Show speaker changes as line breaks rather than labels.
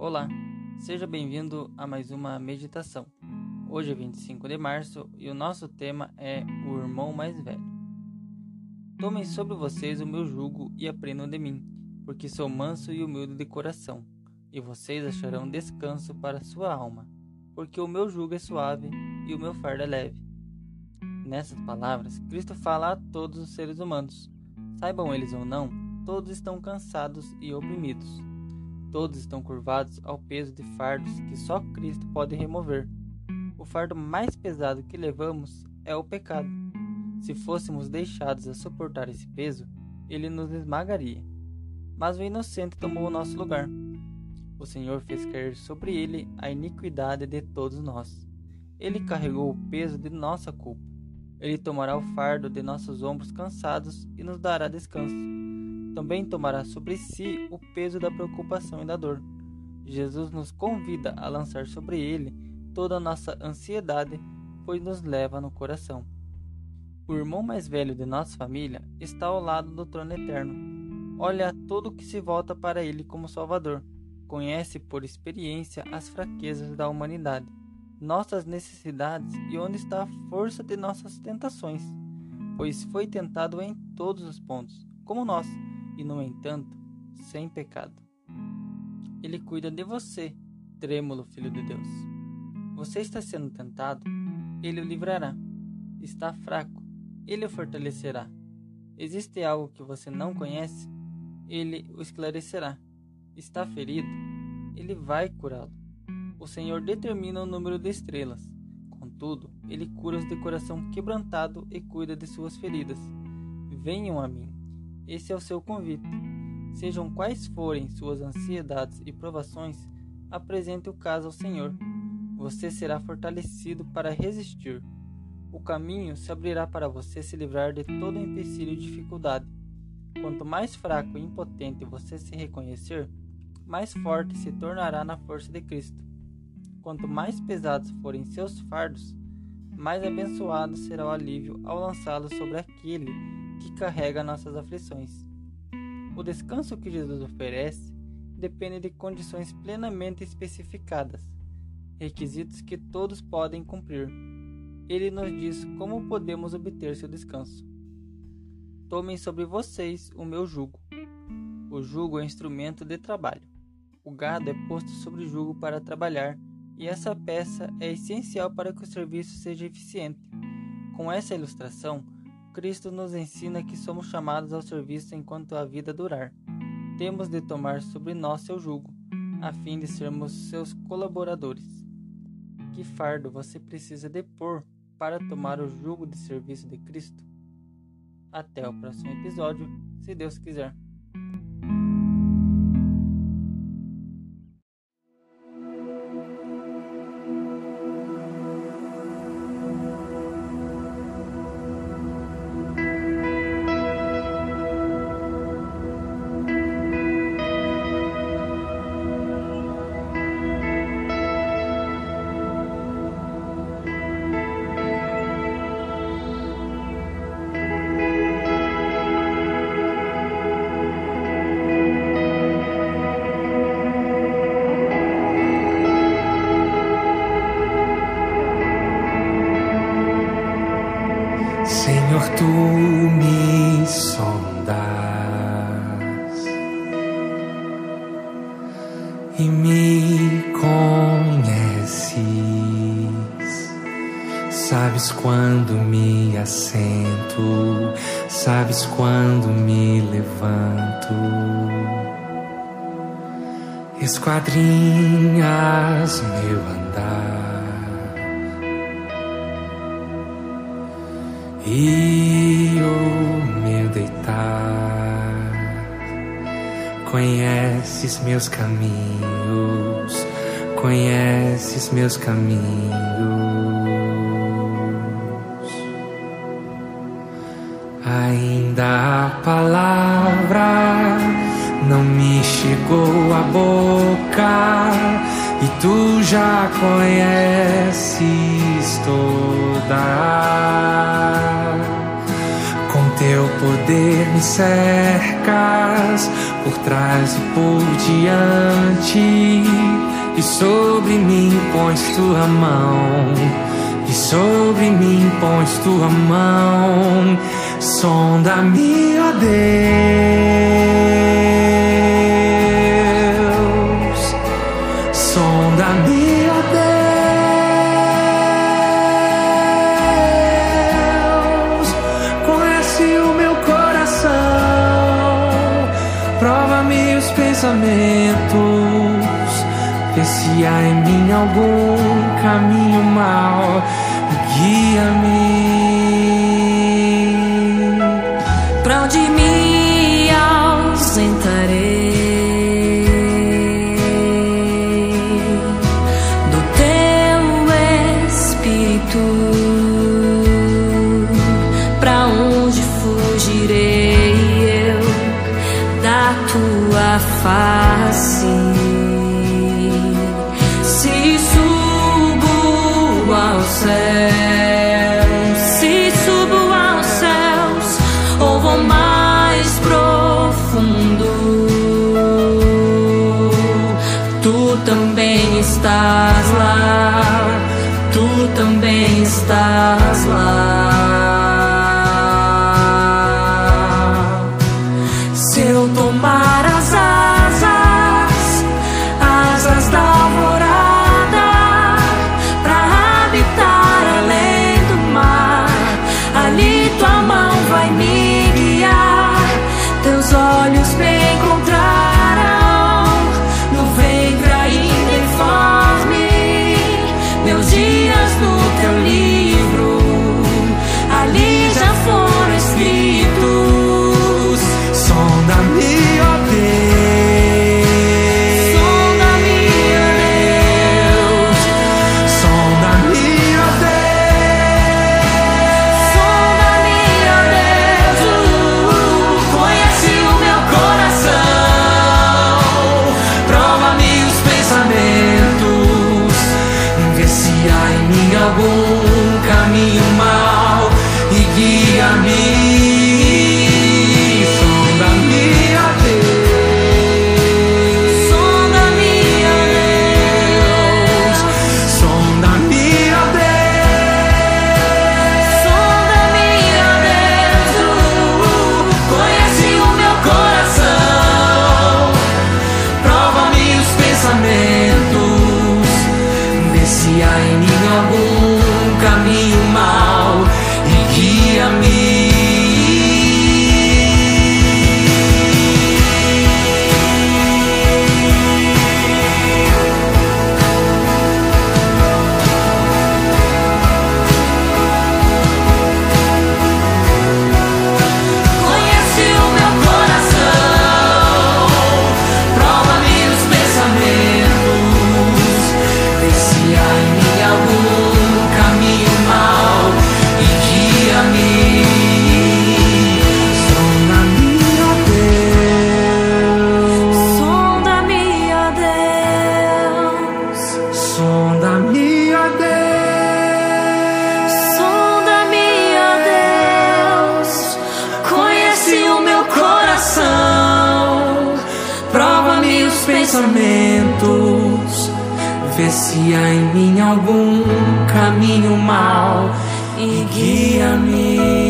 Olá, seja bem-vindo a mais uma meditação. Hoje é 25 de março e o nosso tema é o irmão mais velho. Tomem sobre vocês o meu jugo e aprendam de mim, porque sou manso e humilde de coração, e vocês acharão descanso para sua alma, porque o meu jugo é suave e o meu fardo é leve. Nessas palavras, Cristo fala a todos os seres humanos. Saibam eles ou não, todos estão cansados e oprimidos. Todos estão curvados ao peso de fardos que só Cristo pode remover. O fardo mais pesado que levamos é o pecado. Se fôssemos deixados a suportar esse peso, ele nos esmagaria. Mas o inocente tomou o nosso lugar. O Senhor fez cair sobre ele a iniquidade de todos nós. Ele carregou o peso de nossa culpa. Ele tomará o fardo de nossos ombros cansados e nos dará descanso também tomará sobre si o peso da preocupação e da dor. Jesus nos convida a lançar sobre ele toda a nossa ansiedade, pois nos leva no coração. O irmão mais velho de nossa família está ao lado do trono eterno. Olha a tudo que se volta para ele como Salvador. Conhece por experiência as fraquezas da humanidade, nossas necessidades e onde está a força de nossas tentações, pois foi tentado em todos os pontos, como nós e, no entanto, sem pecado. Ele cuida de você, trêmulo filho de Deus. Você está sendo tentado, ele o livrará. Está fraco, ele o fortalecerá. Existe algo que você não conhece, ele o esclarecerá. Está ferido, ele vai curá-lo. O Senhor determina o número de estrelas. Contudo, ele cura os de coração quebrantado e cuida de suas feridas. Venham a mim esse é o seu convite. Sejam quais forem suas ansiedades e provações, apresente o caso ao Senhor. Você será fortalecido para resistir. O caminho se abrirá para você se livrar de todo empecilho e dificuldade. Quanto mais fraco e impotente você se reconhecer, mais forte se tornará na força de Cristo. Quanto mais pesados forem seus fardos, mais abençoado será o alívio ao lançá-los sobre aquele que carrega nossas aflições. O descanso que Jesus oferece depende de condições plenamente especificadas, requisitos que todos podem cumprir. Ele nos diz como podemos obter seu descanso. Tomem sobre vocês o meu jugo. O jugo é instrumento de trabalho. O gado é posto sobre jugo para trabalhar, e essa peça é essencial para que o serviço seja eficiente. Com essa ilustração, Cristo nos ensina que somos chamados ao serviço enquanto a vida durar. Temos de tomar sobre nós seu jugo, a fim de sermos seus colaboradores. Que fardo você precisa depor para tomar o jugo de serviço de Cristo? Até o próximo episódio, se Deus quiser.
E me conheces. Sabes quando me assento, sabes quando me levanto. Esquadrinhas meu andar. e o meu deitar. Conheces meus caminhos, conheces meus caminhos. Ainda a palavra não me chegou à boca e tu já conheces toda. Com teu poder me cercas por trás e por diante, e sobre mim pões tua mão, e sobre mim pões tua mão, sonda-me, ó Deus, pensamentos, vê se há em mim algum caminho mau, e guia-me.
Pra onde me ausentarei do teu espírito? Pra onde fugirei eu da tua face? Se subo ao céu, se subo aos céus, ou vou mais profundo, tu também estás lá, tu também estás lá. Meus dias
e pensamentos, vê se há em mim algum caminho mau e guia-me.